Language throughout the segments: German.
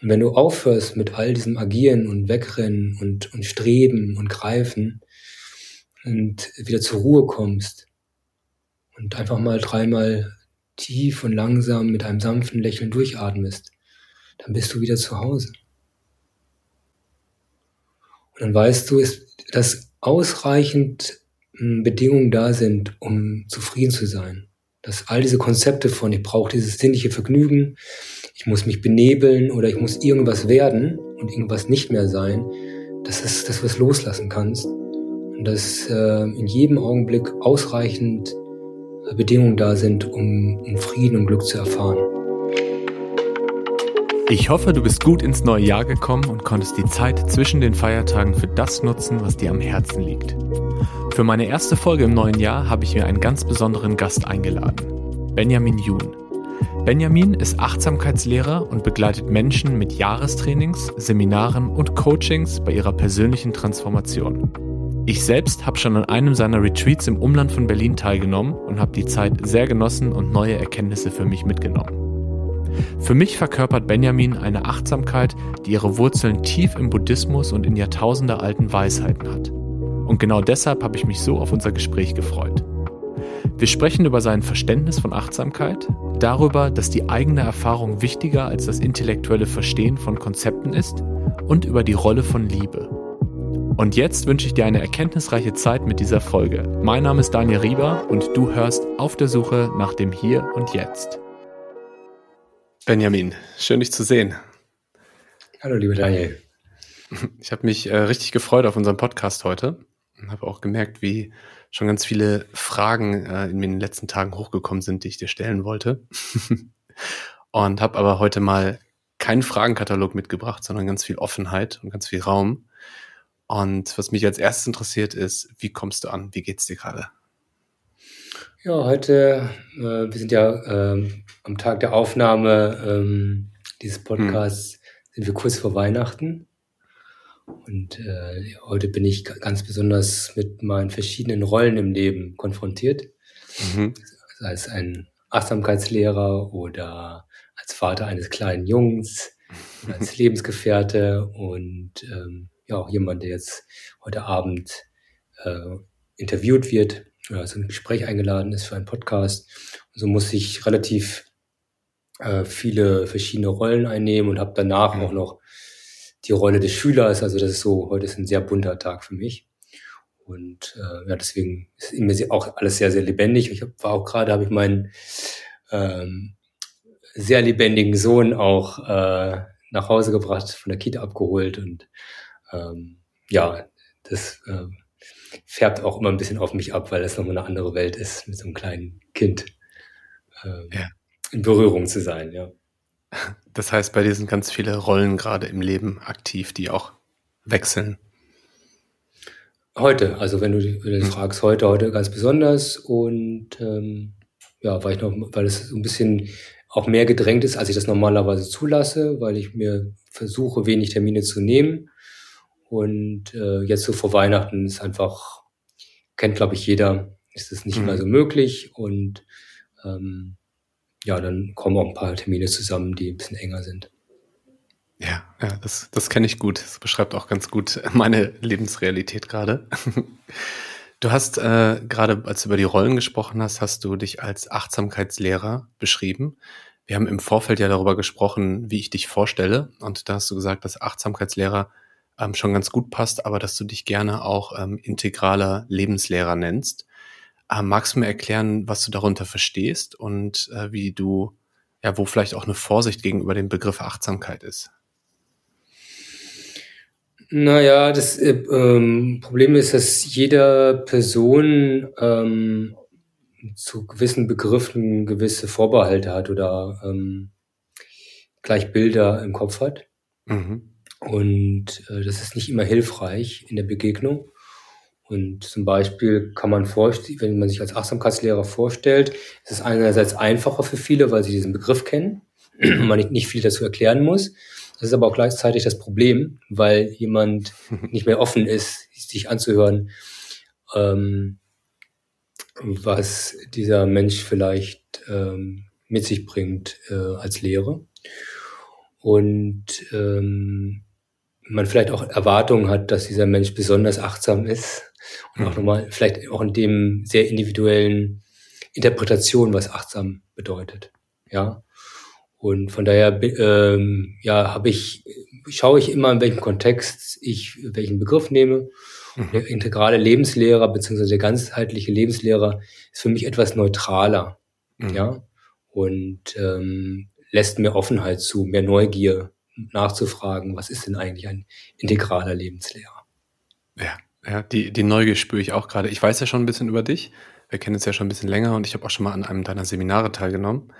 Und wenn du aufhörst mit all diesem Agieren und Wegrennen und, und Streben und Greifen und wieder zur Ruhe kommst und einfach mal dreimal tief und langsam mit einem sanften Lächeln durchatmest, dann bist du wieder zu Hause. Und dann weißt du, dass ausreichend hm, Bedingungen da sind, um zufrieden zu sein. Dass all diese Konzepte von, ich brauche dieses sinnliche Vergnügen, ich muss mich benebeln oder ich muss irgendwas werden und irgendwas nicht mehr sein, das ist das, was loslassen kannst. Und dass äh, in jedem Augenblick ausreichend äh, Bedingungen da sind, um, um Frieden und Glück zu erfahren. Ich hoffe, du bist gut ins neue Jahr gekommen und konntest die Zeit zwischen den Feiertagen für das nutzen, was dir am Herzen liegt. Für meine erste Folge im neuen Jahr habe ich mir einen ganz besonderen Gast eingeladen, Benjamin Jun. Benjamin ist Achtsamkeitslehrer und begleitet Menschen mit Jahrestrainings, Seminaren und Coachings bei ihrer persönlichen Transformation. Ich selbst habe schon an einem seiner Retreats im Umland von Berlin teilgenommen und habe die Zeit sehr genossen und neue Erkenntnisse für mich mitgenommen. Für mich verkörpert Benjamin eine Achtsamkeit, die ihre Wurzeln tief im Buddhismus und in jahrtausendealten Weisheiten hat. Und genau deshalb habe ich mich so auf unser Gespräch gefreut. Wir sprechen über sein Verständnis von Achtsamkeit, darüber, dass die eigene Erfahrung wichtiger als das intellektuelle Verstehen von Konzepten ist und über die Rolle von Liebe. Und jetzt wünsche ich dir eine erkenntnisreiche Zeit mit dieser Folge. Mein Name ist Daniel Rieber und du hörst auf der Suche nach dem Hier und Jetzt. Benjamin, schön dich zu sehen. Hallo, lieber Daniel. Ich habe mich äh, richtig gefreut auf unseren Podcast heute und habe auch gemerkt, wie schon ganz viele Fragen äh, in den letzten Tagen hochgekommen sind, die ich dir stellen wollte. und habe aber heute mal keinen Fragenkatalog mitgebracht, sondern ganz viel Offenheit und ganz viel Raum. Und was mich als erstes interessiert ist, wie kommst du an? Wie geht's dir gerade? Ja, heute, äh, wir sind ja ähm, am Tag der Aufnahme ähm, dieses hm. Podcasts, hm. sind wir kurz vor Weihnachten. Und äh, heute bin ich ganz besonders mit meinen verschiedenen Rollen im Leben konfrontiert. Mhm. Sei es ein Achtsamkeitslehrer oder als Vater eines kleinen Jungs, als Lebensgefährte und ähm, ja auch jemand, der jetzt heute Abend äh, interviewt wird so ein Gespräch eingeladen ist für einen Podcast. Und so muss ich relativ äh, viele verschiedene Rollen einnehmen und habe danach mhm. auch noch die Rolle des Schülers. Also das ist so, heute ist ein sehr bunter Tag für mich. Und äh, ja, deswegen ist mir auch alles sehr, sehr lebendig. Ich war auch gerade, habe ich meinen ähm, sehr lebendigen Sohn auch äh, nach Hause gebracht, von der Kita abgeholt und ähm, ja, das äh, färbt auch immer ein bisschen auf mich ab, weil das nochmal eine andere Welt ist, mit so einem kleinen Kind äh, ja. in Berührung zu sein, ja. Das heißt, bei dir sind ganz viele Rollen gerade im Leben aktiv, die auch wechseln. Heute, also wenn du, du mhm. fragst, heute, heute ganz besonders und ähm, ja, weil ich noch, weil es so ein bisschen auch mehr gedrängt ist, als ich das normalerweise zulasse, weil ich mir versuche, wenig Termine zu nehmen und äh, jetzt so vor Weihnachten ist einfach, kennt glaube ich jeder, ist es nicht mhm. mehr so möglich. Und ähm, ja, dann kommen auch ein paar Termine zusammen, die ein bisschen enger sind. Ja, ja, das, das kenne ich gut. Das beschreibt auch ganz gut meine Lebensrealität gerade. Du hast äh, gerade, als du über die Rollen gesprochen hast, hast du dich als Achtsamkeitslehrer beschrieben. Wir haben im Vorfeld ja darüber gesprochen, wie ich dich vorstelle. Und da hast du gesagt, dass Achtsamkeitslehrer ähm, schon ganz gut passt, aber dass du dich gerne auch ähm, integraler Lebenslehrer nennst. Ähm, magst du mir erklären, was du darunter verstehst und äh, wie du, ja, wo vielleicht auch eine Vorsicht gegenüber dem Begriff Achtsamkeit ist? Naja, das äh, ähm, Problem ist, dass jede Person ähm, zu gewissen Begriffen gewisse Vorbehalte hat oder ähm, gleich Bilder im Kopf hat. Mhm. Und äh, das ist nicht immer hilfreich in der Begegnung. Und zum Beispiel kann man vorstellen, wenn man sich als Achtsamkeitslehrer vorstellt, ist es einerseits einfacher für viele, weil sie diesen Begriff kennen und man nicht, nicht viel dazu erklären muss. Das ist aber auch gleichzeitig das Problem, weil jemand nicht mehr offen ist, sich anzuhören, ähm, was dieser Mensch vielleicht ähm, mit sich bringt äh, als Lehre. und ähm, man vielleicht auch Erwartungen hat, dass dieser Mensch besonders achtsam ist und auch mhm. nochmal vielleicht auch in dem sehr individuellen Interpretation, was achtsam bedeutet. Ja. Und von daher ähm, ja, habe ich, schaue ich immer, in welchem Kontext ich welchen Begriff nehme. Mhm. Der integrale Lebenslehrer beziehungsweise der ganzheitliche Lebenslehrer ist für mich etwas neutraler. Mhm. Ja. Und ähm, lässt mir Offenheit zu, mehr Neugier nachzufragen, was ist denn eigentlich ein integraler Lebenslehrer? Ja, ja die, die Neugier spüre ich auch gerade. Ich weiß ja schon ein bisschen über dich. Wir kennen uns ja schon ein bisschen länger und ich habe auch schon mal an einem deiner Seminare teilgenommen.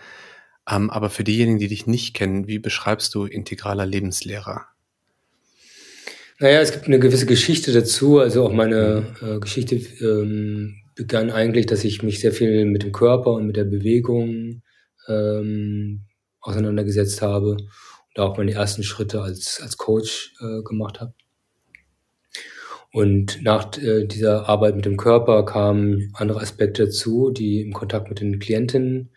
Ähm, aber für diejenigen, die dich nicht kennen, wie beschreibst du integraler Lebenslehrer? Naja, es gibt eine gewisse Geschichte dazu. Also auch meine äh, Geschichte ähm, begann eigentlich, dass ich mich sehr viel mit dem Körper und mit der Bewegung ähm, auseinandergesetzt habe und auch meine ersten Schritte als, als Coach äh, gemacht habe. Und nach äh, dieser Arbeit mit dem Körper kamen andere Aspekte dazu, die im Kontakt mit den Klientinnen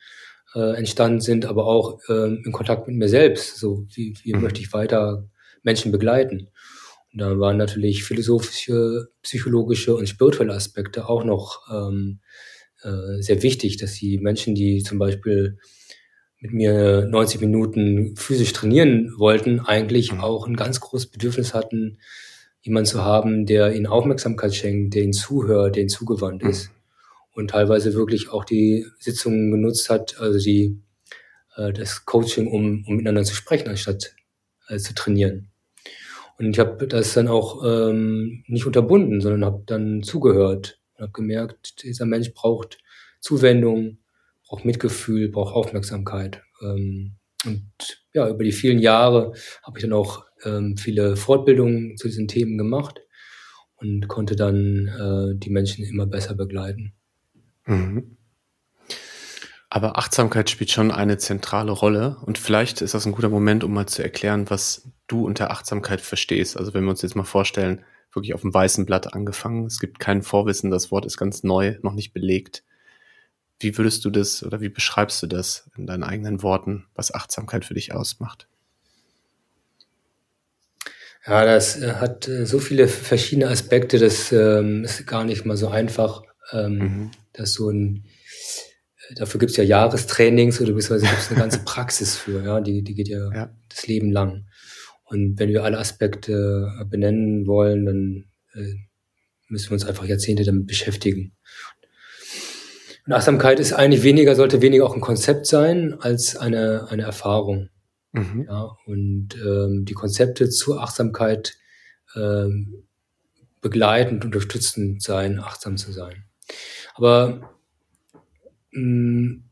äh, entstanden sind, aber auch äh, im Kontakt mit mir selbst. So, wie, wie mhm. möchte ich weiter Menschen begleiten? Und da waren natürlich philosophische, psychologische und spirituelle Aspekte auch noch ähm, äh, sehr wichtig, dass die Menschen, die zum Beispiel mit mir 90 Minuten physisch trainieren wollten, eigentlich mhm. auch ein ganz großes Bedürfnis hatten, jemanden zu haben, der ihnen Aufmerksamkeit schenkt, der ihnen zuhört, der ihnen zugewandt mhm. ist und teilweise wirklich auch die Sitzungen genutzt hat, also die äh, das Coaching, um, um miteinander zu sprechen, anstatt äh, zu trainieren. Und ich habe das dann auch ähm, nicht unterbunden, sondern habe dann zugehört und habe gemerkt, dieser Mensch braucht Zuwendung, braucht Mitgefühl, braucht Aufmerksamkeit. Ähm, und ja, über die vielen Jahre habe ich dann auch ähm, viele Fortbildungen zu diesen Themen gemacht und konnte dann äh, die Menschen immer besser begleiten. Mhm. Aber Achtsamkeit spielt schon eine zentrale Rolle und vielleicht ist das ein guter Moment, um mal zu erklären, was du unter Achtsamkeit verstehst. Also wenn wir uns jetzt mal vorstellen, wirklich auf dem weißen Blatt angefangen, es gibt kein Vorwissen, das Wort ist ganz neu, noch nicht belegt. Wie würdest du das oder wie beschreibst du das in deinen eigenen Worten, was Achtsamkeit für dich ausmacht? Ja, das äh, hat äh, so viele verschiedene Aspekte, das ähm, ist gar nicht mal so einfach, ähm, mhm. dass so ein, äh, dafür gibt es ja Jahrestrainings oder beziehungsweise gibt es eine ganze Praxis für, ja, die, die geht ja, ja, das Leben lang. Und wenn wir alle Aspekte benennen wollen, dann äh, müssen wir uns einfach Jahrzehnte damit beschäftigen. Und Achtsamkeit ist eigentlich weniger, sollte weniger auch ein Konzept sein als eine, eine Erfahrung. Mhm. Ja, und ähm, die Konzepte zur Achtsamkeit ähm, begleitend, unterstützend sein, achtsam zu sein. Aber mh, mm,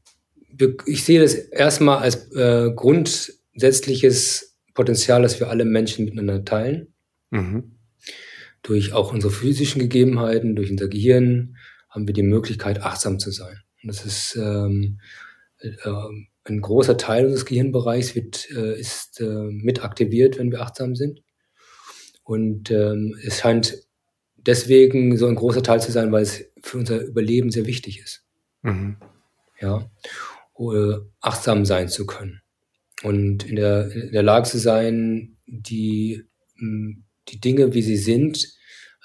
ich sehe das erstmal als äh, grundsätzliches Potenzial, das wir alle Menschen miteinander teilen. Mhm. Durch auch unsere physischen Gegebenheiten, durch unser Gehirn, haben wir die Möglichkeit, achtsam zu sein. Und das ist ähm, äh, ein großer Teil unseres Gehirnbereichs wird, äh, ist äh, mit aktiviert, wenn wir achtsam sind. Und ähm, es scheint deswegen so ein großer Teil zu sein, weil es für unser Überleben sehr wichtig ist. Mhm. Ja, oder achtsam sein zu können und in der, in der Lage zu sein, die, die Dinge, wie sie sind,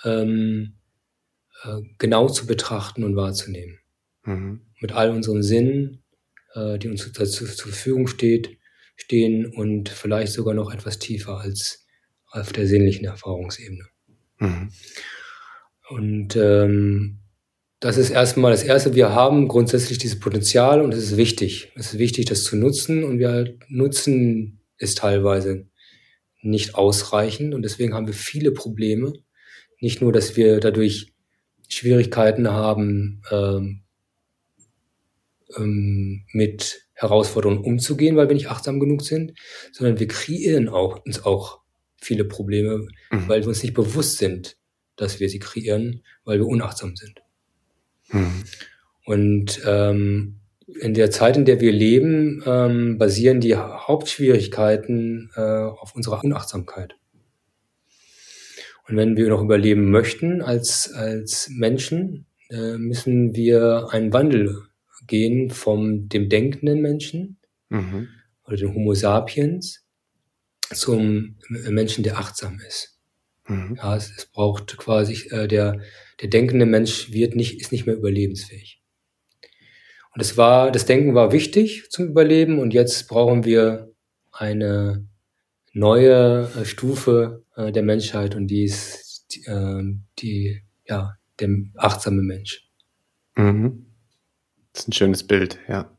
ähm, äh, genau zu betrachten und wahrzunehmen. Mhm. Mit all unseren Sinnen, äh, die uns dazu zur Verfügung steht, stehen und vielleicht sogar noch etwas tiefer als auf der sinnlichen Erfahrungsebene. Mhm. Und ähm, das ist erstmal das Erste. Wir haben grundsätzlich dieses Potenzial und es ist wichtig. Es ist wichtig, das zu nutzen und wir nutzen es teilweise nicht ausreichend und deswegen haben wir viele Probleme. Nicht nur, dass wir dadurch Schwierigkeiten haben, ähm, ähm, mit Herausforderungen umzugehen, weil wir nicht achtsam genug sind, sondern wir kreieren auch, uns auch viele Probleme, mhm. weil wir uns nicht bewusst sind, dass wir sie kreieren, weil wir unachtsam sind. Mhm. Und ähm, in der Zeit, in der wir leben, ähm, basieren die Hauptschwierigkeiten äh, auf unserer Unachtsamkeit. Und wenn wir noch überleben möchten als, als Menschen, äh, müssen wir einen Wandel gehen vom dem denkenden Menschen mhm. oder dem Homo sapiens zum Menschen, der achtsam ist. Mhm. Ja, es, es, braucht quasi, äh, der, der denkende Mensch wird nicht, ist nicht mehr überlebensfähig. Und es war, das Denken war wichtig zum Überleben und jetzt brauchen wir eine neue äh, Stufe äh, der Menschheit und die ist die, äh, die ja, der achtsame Mensch. Mhm. Das ist ein schönes Bild, ja.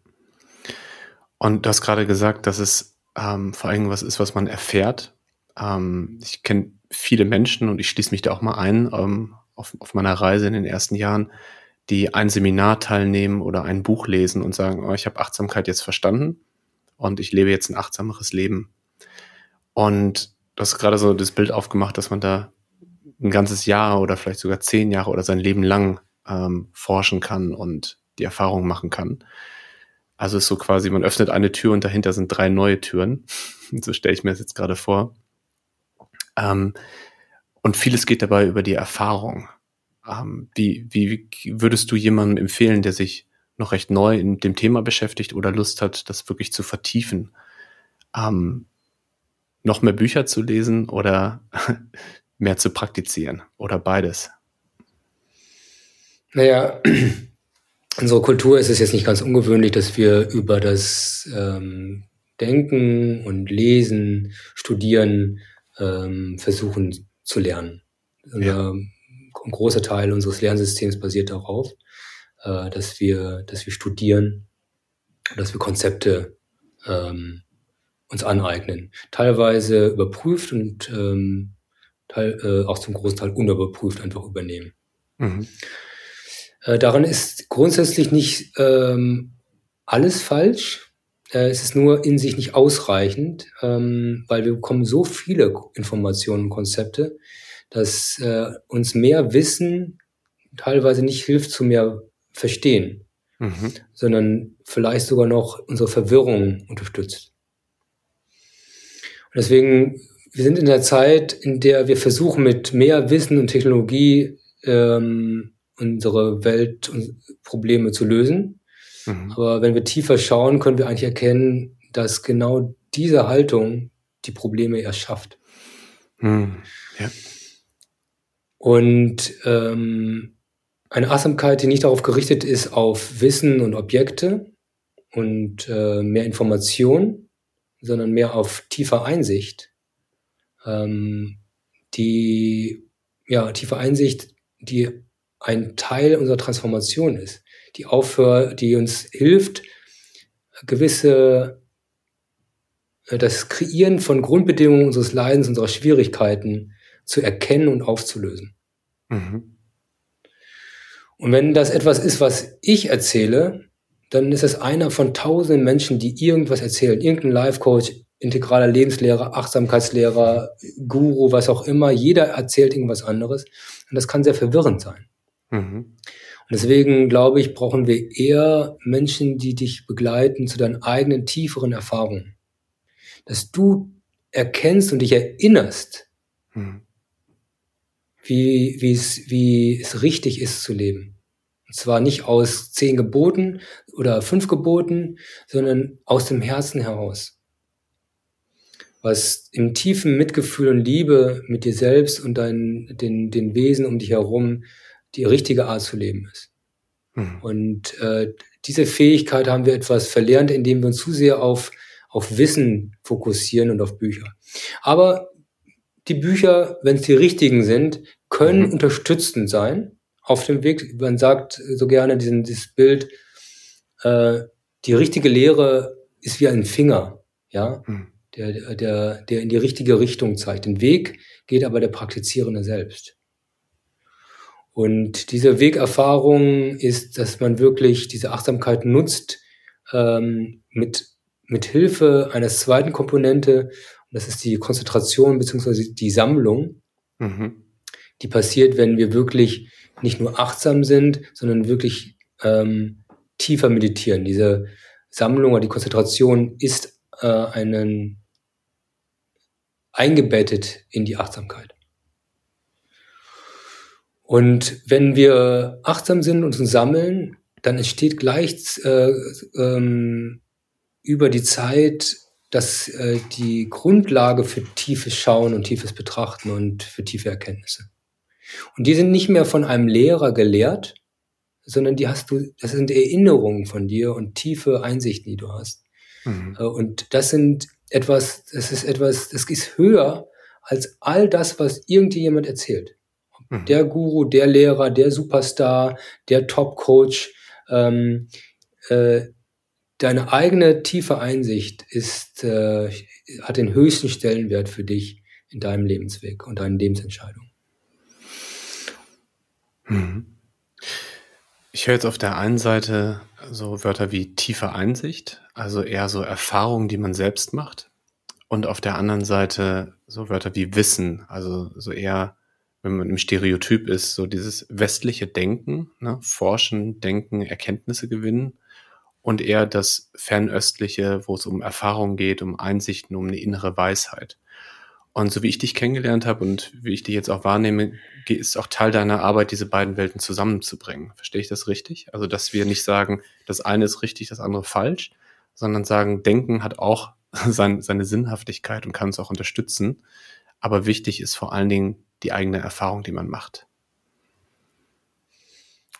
Und du hast gerade gesagt, dass es ähm, vor allem was ist, was man erfährt. Ähm, ich kenne viele Menschen und ich schließe mich da auch mal ein ähm, auf, auf meiner Reise in den ersten Jahren, die ein Seminar teilnehmen oder ein Buch lesen und sagen, oh, ich habe Achtsamkeit jetzt verstanden und ich lebe jetzt ein achtsameres Leben. Und du hast gerade so das Bild aufgemacht, dass man da ein ganzes Jahr oder vielleicht sogar zehn Jahre oder sein Leben lang ähm, forschen kann und die Erfahrung machen kann. Also ist so quasi, man öffnet eine Tür und dahinter sind drei neue Türen. so stelle ich mir das jetzt gerade vor. Ähm, und vieles geht dabei über die Erfahrung. Ähm, wie, wie würdest du jemandem empfehlen, der sich noch recht neu in dem Thema beschäftigt oder Lust hat, das wirklich zu vertiefen, ähm, noch mehr Bücher zu lesen oder mehr zu praktizieren oder beides? Naja, unserer Kultur ist es jetzt nicht ganz ungewöhnlich, dass wir über das ähm, Denken und Lesen, Studieren ähm, versuchen zu lernen. Ja. ein großer Teil unseres Lernsystems basiert darauf, äh, dass wir, dass wir studieren, dass wir Konzepte ähm, uns aneignen. Teilweise überprüft und ähm, teil, äh, auch zum großen Teil unüberprüft einfach übernehmen. Mhm. Äh, daran ist grundsätzlich nicht ähm, alles falsch. Äh, es ist nur in sich nicht ausreichend, ähm, weil wir bekommen so viele Informationen und Konzepte, dass äh, uns mehr Wissen teilweise nicht hilft zu mehr Verstehen, mhm. sondern vielleicht sogar noch unsere Verwirrung unterstützt. Und deswegen, wir sind in der Zeit, in der wir versuchen, mit mehr Wissen und Technologie ähm, unsere Welt und Probleme zu lösen. Mhm. Aber wenn wir tiefer schauen, können wir eigentlich erkennen, dass genau diese Haltung die Probleme erst schafft. Mhm. Ja. Und ähm, eine Achtsamkeit, die nicht darauf gerichtet ist, auf Wissen und Objekte und äh, mehr Information, sondern mehr auf tiefer Einsicht, ähm, die ja tiefe Einsicht, die ein Teil unserer Transformation ist, die aufhört, die uns hilft, gewisse äh, das Kreieren von Grundbedingungen unseres Leidens, unserer Schwierigkeiten zu erkennen und aufzulösen. Mhm. Und wenn das etwas ist, was ich erzähle, dann ist es einer von tausenden Menschen, die irgendwas erzählen. Irgendein Life-Coach, integraler Lebenslehrer, Achtsamkeitslehrer, Guru, was auch immer. Jeder erzählt irgendwas anderes. Und das kann sehr verwirrend sein. Mhm. Und deswegen glaube ich, brauchen wir eher Menschen, die dich begleiten zu deinen eigenen tieferen Erfahrungen. Dass du erkennst und dich erinnerst, mhm. wie, wie, es, wie es richtig ist zu leben. Und zwar nicht aus zehn Geboten oder fünf Geboten, sondern aus dem Herzen heraus. Was im tiefen Mitgefühl und Liebe mit dir selbst und deinen, den, den Wesen um dich herum die richtige Art zu leben ist. Mhm. Und äh, diese Fähigkeit haben wir etwas verlernt, indem wir uns zu sehr auf, auf Wissen fokussieren und auf Bücher. Aber die Bücher, wenn es die richtigen sind, können mhm. unterstützend sein auf dem Weg. Man sagt so gerne diesen, dieses Bild, äh, die richtige Lehre ist wie ein Finger, ja, mhm. der, der, der in die richtige Richtung zeigt. Den Weg geht aber der Praktizierende selbst. Und diese Wegerfahrung ist, dass man wirklich diese Achtsamkeit nutzt ähm, mit, mit Hilfe einer zweiten Komponente. Und das ist die Konzentration beziehungsweise die Sammlung, mhm. die passiert, wenn wir wirklich nicht nur achtsam sind, sondern wirklich ähm, tiefer meditieren. Diese Sammlung oder die Konzentration ist äh, einen eingebettet in die Achtsamkeit. Und wenn wir achtsam sind und uns sammeln, dann entsteht gleich äh, ähm, über die Zeit das äh, die Grundlage für tiefes Schauen und tiefes Betrachten und für tiefe Erkenntnisse. Und die sind nicht mehr von einem Lehrer gelehrt, sondern die hast du, das sind Erinnerungen von dir und tiefe Einsichten, die du hast. Mhm. Äh, und das sind etwas, das ist etwas, das ist höher als all das, was irgendjemand erzählt. Mhm. Der Guru, der Lehrer, der Superstar, der Top-Coach, ähm, äh, deine eigene tiefe Einsicht ist, äh, hat den höchsten Stellenwert für dich in deinem Lebensweg und deinen Lebensentscheidungen. Mhm. Ich höre jetzt auf der einen Seite so Wörter wie tiefe Einsicht, also eher so Erfahrungen, die man selbst macht. Und auf der anderen Seite so Wörter wie Wissen, also so eher, wenn man im Stereotyp ist, so dieses westliche Denken, ne? Forschen, Denken, Erkenntnisse gewinnen und eher das fernöstliche, wo es um Erfahrungen geht, um Einsichten, um eine innere Weisheit. Und so wie ich dich kennengelernt habe und wie ich dich jetzt auch wahrnehme, ist auch Teil deiner Arbeit, diese beiden Welten zusammenzubringen. Verstehe ich das richtig? Also, dass wir nicht sagen, das eine ist richtig, das andere falsch, sondern sagen, Denken hat auch sein, seine Sinnhaftigkeit und kann uns auch unterstützen. Aber wichtig ist vor allen Dingen die eigene Erfahrung, die man macht.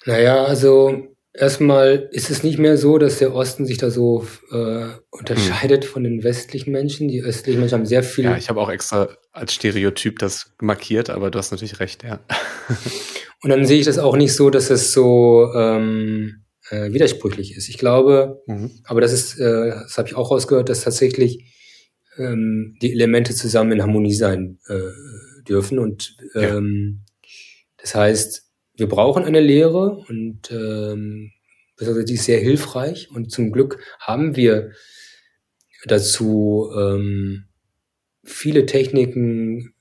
Naja, also Erstmal ist es nicht mehr so, dass der Osten sich da so äh, unterscheidet hm. von den westlichen Menschen. Die östlichen Menschen haben sehr viel. Ja, ich habe auch extra als Stereotyp das markiert, aber du hast natürlich recht, ja. Und dann sehe ich das auch nicht so, dass es so ähm, äh, widersprüchlich ist. Ich glaube, mhm. aber das ist, äh, das habe ich auch rausgehört, dass tatsächlich ähm, die Elemente zusammen in Harmonie sein äh, dürfen. Und ähm, ja. das heißt, wir brauchen eine Lehre und ähm, die ist sehr hilfreich und zum Glück haben wir dazu ähm, viele Techniken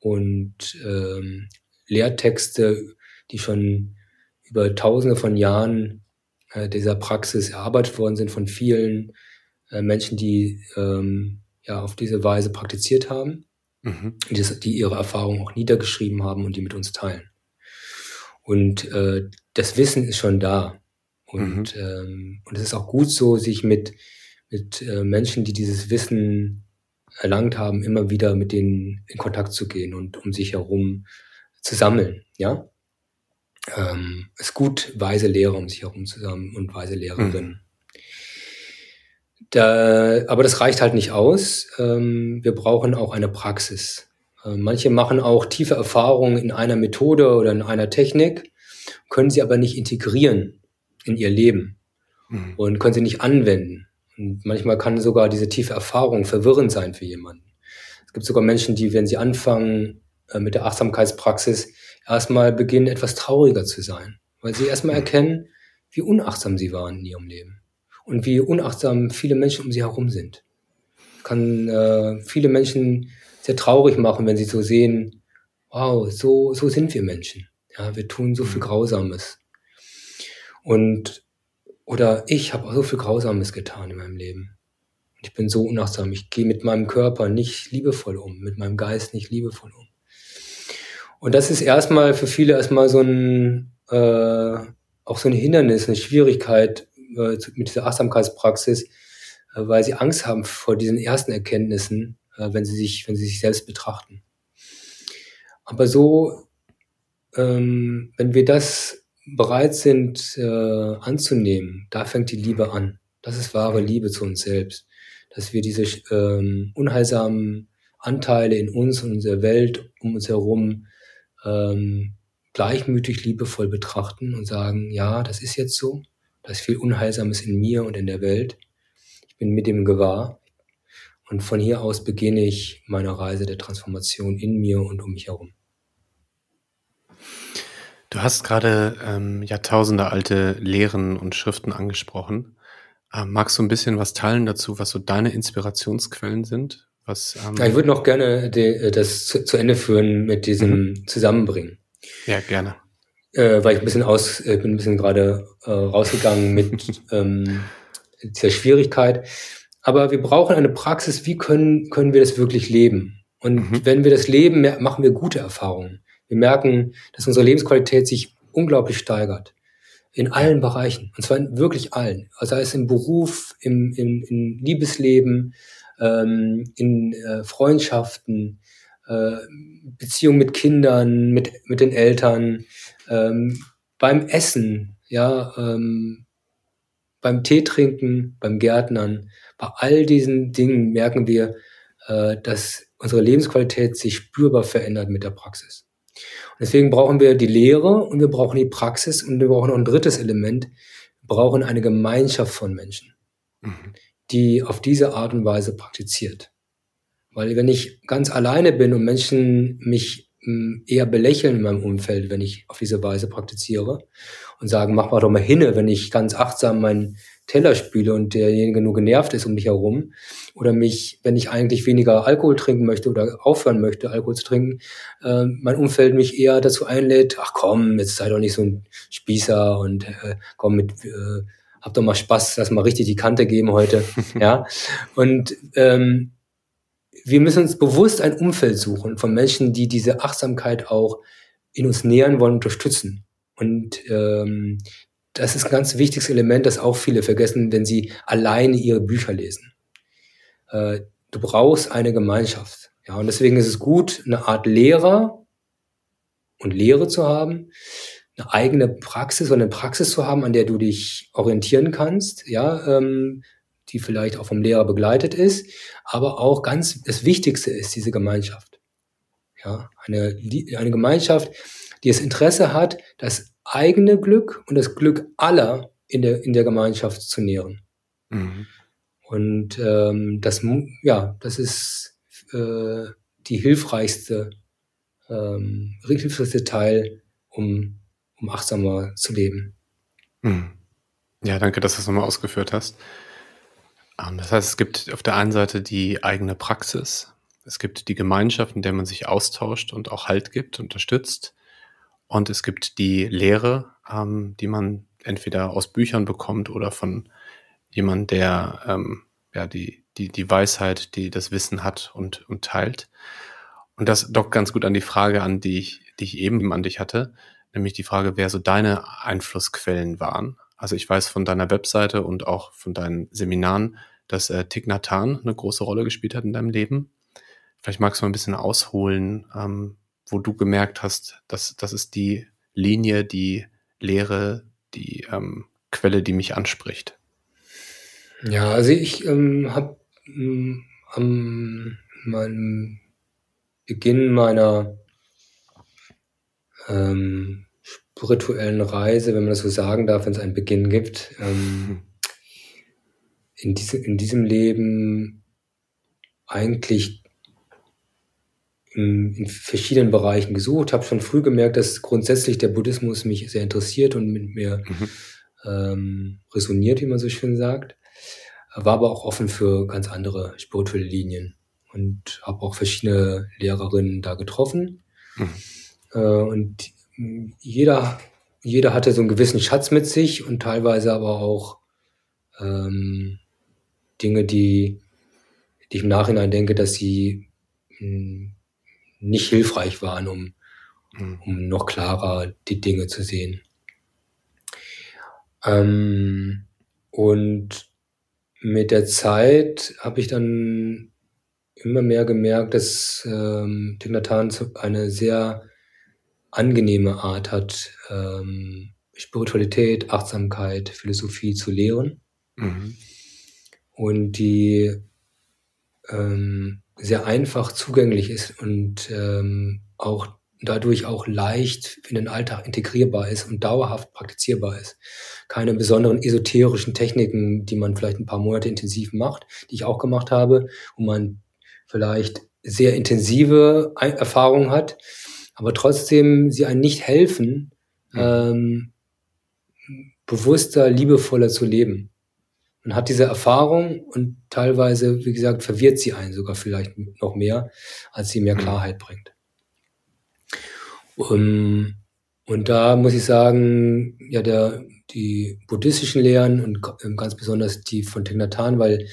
und ähm, Lehrtexte, die schon über Tausende von Jahren äh, dieser Praxis erarbeitet worden sind von vielen äh, Menschen, die ähm, ja auf diese Weise praktiziert haben, mhm. die, die ihre Erfahrungen auch niedergeschrieben haben und die mit uns teilen. Und äh, das Wissen ist schon da. Und, mhm. ähm, und es ist auch gut so, sich mit, mit äh, Menschen, die dieses Wissen erlangt haben, immer wieder mit denen in Kontakt zu gehen und um sich herum zu sammeln. Ja, ähm, es ist gut, weise Lehrer um sich herum zu sammeln und weise Lehrerinnen. Mhm. Da, aber das reicht halt nicht aus. Ähm, wir brauchen auch eine Praxis. Äh, manche machen auch tiefe Erfahrungen in einer Methode oder in einer Technik, können sie aber nicht integrieren in ihr Leben mhm. und können sie nicht anwenden. Und manchmal kann sogar diese tiefe Erfahrung verwirrend sein für jemanden. Es gibt sogar Menschen, die, wenn sie anfangen äh, mit der Achtsamkeitspraxis, erstmal beginnen, etwas trauriger zu sein, weil sie erstmal mhm. erkennen, wie unachtsam sie waren in ihrem Leben und wie unachtsam viele Menschen um sie herum sind. Kann äh, viele Menschen sehr traurig machen, wenn sie so sehen, wow, so, so sind wir Menschen. Ja, wir tun so viel mhm. Grausames. Und, oder ich habe so viel Grausames getan in meinem Leben. Ich bin so unachtsam. Ich gehe mit meinem Körper nicht liebevoll um, mit meinem Geist nicht liebevoll um. Und das ist erstmal für viele erstmal so ein, äh, auch so ein Hindernis, eine Schwierigkeit äh, mit dieser Achtsamkeitspraxis, äh, weil sie Angst haben vor diesen ersten Erkenntnissen, äh, wenn sie sich, wenn sie sich selbst betrachten. Aber so, ähm, wenn wir das bereit sind äh, anzunehmen, da fängt die Liebe an. Das ist wahre Liebe zu uns selbst, dass wir diese ähm, unheilsamen Anteile in uns und unserer Welt um uns herum ähm, gleichmütig liebevoll betrachten und sagen, ja, das ist jetzt so, da ist viel Unheilsames in mir und in der Welt. Ich bin mit dem gewahr. Und von hier aus beginne ich meine Reise der Transformation in mir und um mich herum. Du hast gerade ähm, Jahrtausende alte Lehren und Schriften angesprochen. Ähm, magst du ein bisschen was teilen dazu, was so deine Inspirationsquellen sind? Was, ähm ja, ich würde noch gerne die, das zu, zu, Ende führen mit diesem mhm. Zusammenbringen. Ja, gerne. Äh, weil ich ein bisschen aus, äh, bin ein bisschen gerade äh, rausgegangen mit ähm, dieser Schwierigkeit. Aber wir brauchen eine Praxis, wie können, können wir das wirklich leben? Und mhm. wenn wir das leben, machen wir gute Erfahrungen. Wir merken, dass unsere Lebensqualität sich unglaublich steigert. In allen Bereichen. Und zwar in wirklich allen. Also sei es im Beruf, im, im, im Liebesleben, ähm, in äh, Freundschaften, äh, Beziehung mit Kindern, mit, mit den Eltern, ähm, beim Essen, ja, ähm, beim Tee trinken, beim Gärtnern, bei all diesen Dingen merken wir, äh, dass unsere Lebensqualität sich spürbar verändert mit der Praxis. Und deswegen brauchen wir die Lehre und wir brauchen die Praxis und wir brauchen noch ein drittes Element. Wir brauchen eine Gemeinschaft von Menschen, mhm. die auf diese Art und Weise praktiziert. Weil wenn ich ganz alleine bin und Menschen mich eher belächeln in meinem Umfeld, wenn ich auf diese Weise praktiziere und sagen, mach mal doch mal hinne, wenn ich ganz achtsam meinen Teller spüle und derjenige nur genervt ist um mich herum oder mich, wenn ich eigentlich weniger Alkohol trinken möchte oder aufhören möchte, Alkohol zu trinken, äh, mein Umfeld mich eher dazu einlädt, ach komm, jetzt sei doch nicht so ein Spießer und äh, komm mit, äh, hab doch mal Spaß, lass mal richtig die Kante geben heute, ja. Und ähm, wir müssen uns bewusst ein Umfeld suchen von Menschen, die diese Achtsamkeit auch in uns nähern wollen, unterstützen. Und ähm, das ist ein ganz wichtiges Element, das auch viele vergessen, wenn sie alleine ihre Bücher lesen. Äh, du brauchst eine Gemeinschaft. Ja, und deswegen ist es gut, eine Art Lehrer und Lehre zu haben, eine eigene Praxis oder eine Praxis zu haben, an der du dich orientieren kannst, ja, ähm, die vielleicht auch vom Lehrer begleitet ist, aber auch ganz das Wichtigste ist diese Gemeinschaft. Ja, eine, eine Gemeinschaft, die das Interesse hat, das eigene Glück und das Glück aller in der, in der Gemeinschaft zu nähren. Mhm. Und ähm, das, ja, das ist äh, die hilfreichste, ähm, hilfreichste Teil, um, um achtsamer zu leben. Mhm. Ja, danke, dass du das nochmal ausgeführt hast. Ähm, das heißt, es gibt auf der einen Seite die eigene Praxis, es gibt die Gemeinschaft, in der man sich austauscht und auch Halt gibt, unterstützt. Und es gibt die Lehre, ähm, die man entweder aus Büchern bekommt oder von jemand, der ähm, ja die, die, die Weisheit, die das Wissen hat und, und teilt. Und das dockt ganz gut an die Frage an, die ich, die ich eben an dich hatte, nämlich die Frage, wer so deine Einflussquellen waren. Also ich weiß von deiner Webseite und auch von deinen Seminaren, dass äh, Thich Nhat Hanh eine große Rolle gespielt hat in deinem Leben. Vielleicht magst du mal ein bisschen ausholen, ähm, wo du gemerkt hast, dass das ist die Linie, die Lehre, die ähm, Quelle, die mich anspricht? Ja, also ich ähm, habe ähm, am meinem Beginn meiner ähm, spirituellen Reise, wenn man das so sagen darf, wenn es einen Beginn gibt, ähm, in, diese, in diesem Leben eigentlich in, in verschiedenen Bereichen gesucht, habe schon früh gemerkt, dass grundsätzlich der Buddhismus mich sehr interessiert und mit mir mhm. ähm, resoniert, wie man so schön sagt. War aber auch offen für ganz andere spirituelle Linien und habe auch verschiedene Lehrerinnen da getroffen. Mhm. Äh, und jeder, jeder hatte so einen gewissen Schatz mit sich und teilweise aber auch ähm, Dinge, die, die ich im Nachhinein denke, dass sie mh, hm, nicht hilfreich waren, um, mhm. um noch klarer die Dinge zu sehen. Ähm, und mit der Zeit habe ich dann immer mehr gemerkt, dass ähm, Tignatan eine sehr angenehme Art hat, ähm, Spiritualität, Achtsamkeit, Philosophie zu lehren. Mhm. Und die ähm, sehr einfach zugänglich ist und ähm, auch dadurch auch leicht in den Alltag integrierbar ist und dauerhaft praktizierbar ist. Keine besonderen esoterischen Techniken, die man vielleicht ein paar Monate intensiv macht, die ich auch gemacht habe, wo man vielleicht sehr intensive Erfahrungen hat, aber trotzdem sie einem nicht helfen, ähm, bewusster, liebevoller zu leben. Man hat diese Erfahrung und teilweise, wie gesagt, verwirrt sie einen sogar vielleicht noch mehr, als sie mehr mhm. Klarheit bringt. Um, und da muss ich sagen, ja, der, die buddhistischen Lehren und ganz besonders die von Thich Nhat Hanh, weil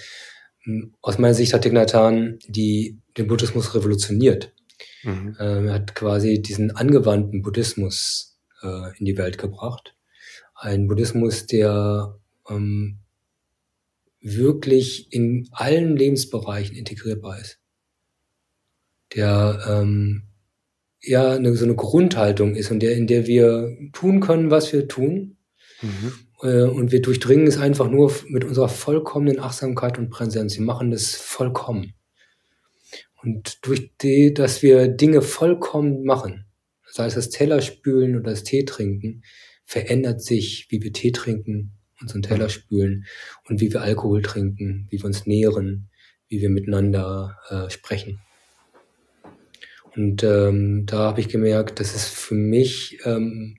hm, aus meiner Sicht hat Thich Nhat Hanh die, den Buddhismus revolutioniert. Mhm. Ähm, er hat quasi diesen angewandten Buddhismus äh, in die Welt gebracht. Ein Buddhismus, der ähm, wirklich in allen Lebensbereichen integrierbar ist. Der ähm, ja eine, so eine Grundhaltung ist und der, in der wir tun können, was wir tun. Mhm. Äh, und wir durchdringen es einfach nur mit unserer vollkommenen Achtsamkeit und Präsenz. Wir machen das vollkommen. Und durch die, dass wir Dinge vollkommen machen, sei es das Teller spülen oder das Tee trinken, verändert sich, wie wir Tee trinken, unseren Teller spülen und wie wir Alkohol trinken, wie wir uns nähren, wie wir miteinander äh, sprechen. Und ähm, da habe ich gemerkt, dass es für mich, ähm,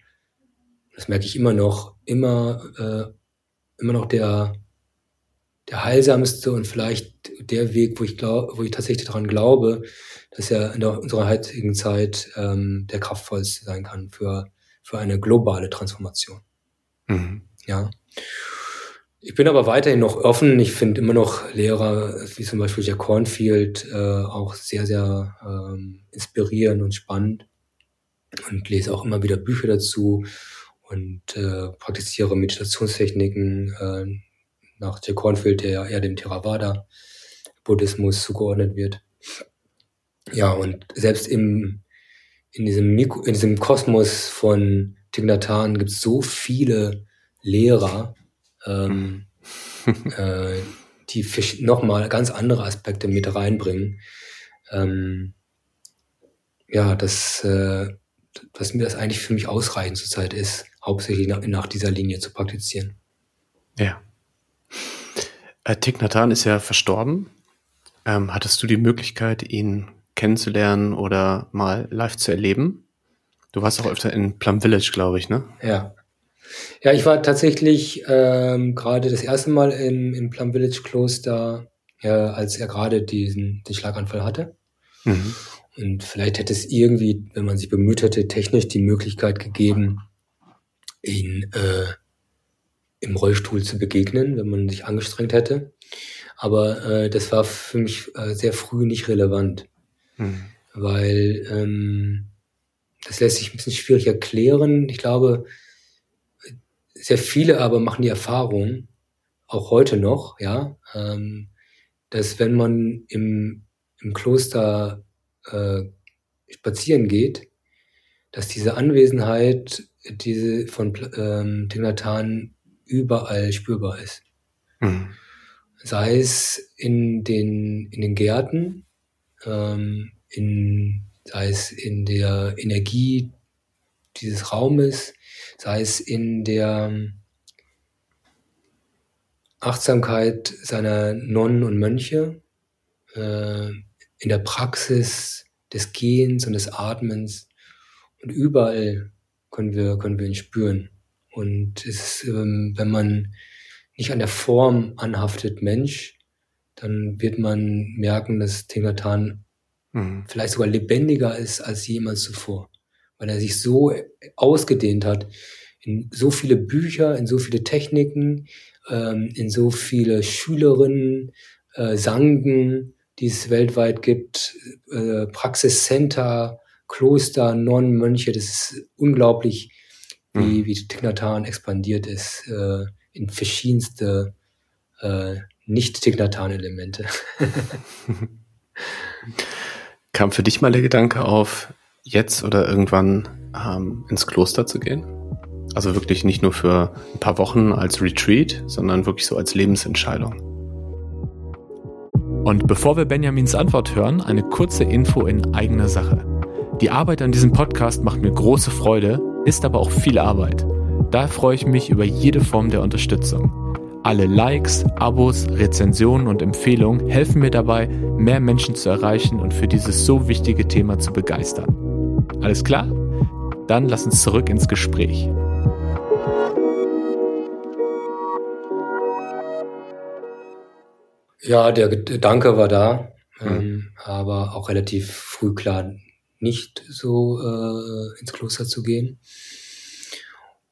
das merke ich immer noch, immer, äh, immer noch der, der heilsamste und vielleicht der Weg, wo ich glaube, wo ich tatsächlich daran glaube, dass er in der, unserer heutigen Zeit ähm, der kraftvollste sein kann für, für eine globale Transformation. Mhm. Ja. Ich bin aber weiterhin noch offen. Ich finde immer noch Lehrer wie zum Beispiel Jack Cornfield äh, auch sehr, sehr ähm, inspirierend und spannend und lese auch immer wieder Bücher dazu und äh, praktiziere Meditationstechniken äh, nach Jack Cornfield, der ja eher dem Theravada Buddhismus zugeordnet wird. Ja, und selbst im, in diesem Mikro, in diesem Kosmos von Tignatan gibt es so viele Lehrer, ähm, äh, die nochmal ganz andere Aspekte mit reinbringen. Ähm, ja, dass, äh, dass mir das eigentlich für mich ausreichend zurzeit ist, hauptsächlich nach, nach dieser Linie zu praktizieren. Ja. Äh, Thich Nhat ist ja verstorben. Ähm, hattest du die Möglichkeit, ihn kennenzulernen oder mal live zu erleben? Du warst auch öfter in Plum Village, glaube ich, ne? Ja. Ja, ich war tatsächlich ähm, gerade das erste Mal im, im Plum Village Kloster, ja, als er gerade diesen den Schlaganfall hatte. Mhm. Und vielleicht hätte es irgendwie, wenn man sich bemüht hätte, technisch die Möglichkeit gegeben, ihn äh, im Rollstuhl zu begegnen, wenn man sich angestrengt hätte. Aber äh, das war für mich äh, sehr früh nicht relevant, mhm. weil ähm, das lässt sich ein bisschen schwierig erklären. Ich glaube, sehr viele aber machen die Erfahrung, auch heute noch, ja, ähm, dass wenn man im, im Kloster äh, spazieren geht, dass diese Anwesenheit diese von ähm, Tignatan überall spürbar ist. Mhm. Sei es in den, in den Gärten, ähm, in, sei es in der Energie dieses Raumes, sei es in der Achtsamkeit seiner Nonnen und Mönche, äh, in der Praxis des Gehens und des Atmens und überall können wir, können wir ihn spüren. Und es ist, ähm, wenn man nicht an der Form anhaftet Mensch, dann wird man merken, dass Tingatan mhm. vielleicht sogar lebendiger ist als jemals zuvor, weil er sich so ausgedehnt hat in so viele Bücher, in so viele Techniken, ähm, in so viele Schülerinnen, äh, Sangen, die es weltweit gibt, äh, Praxiscenter, Kloster, Nonnen, Mönche, das ist unglaublich, wie, mhm. wie Tignatan expandiert ist äh, in verschiedenste äh, nicht-Tignatan-Elemente. Kam für dich mal der Gedanke auf, jetzt oder irgendwann ähm, ins Kloster zu gehen? Also wirklich nicht nur für ein paar Wochen als Retreat, sondern wirklich so als Lebensentscheidung. Und bevor wir Benjamins Antwort hören, eine kurze Info in eigener Sache. Die Arbeit an diesem Podcast macht mir große Freude, ist aber auch viel Arbeit. Da freue ich mich über jede Form der Unterstützung. Alle Likes, Abos, Rezensionen und Empfehlungen helfen mir dabei, mehr Menschen zu erreichen und für dieses so wichtige Thema zu begeistern. Alles klar? Dann lass uns zurück ins Gespräch. Ja, der Gedanke war da, mhm. ähm, aber auch relativ früh klar, nicht so äh, ins Kloster zu gehen.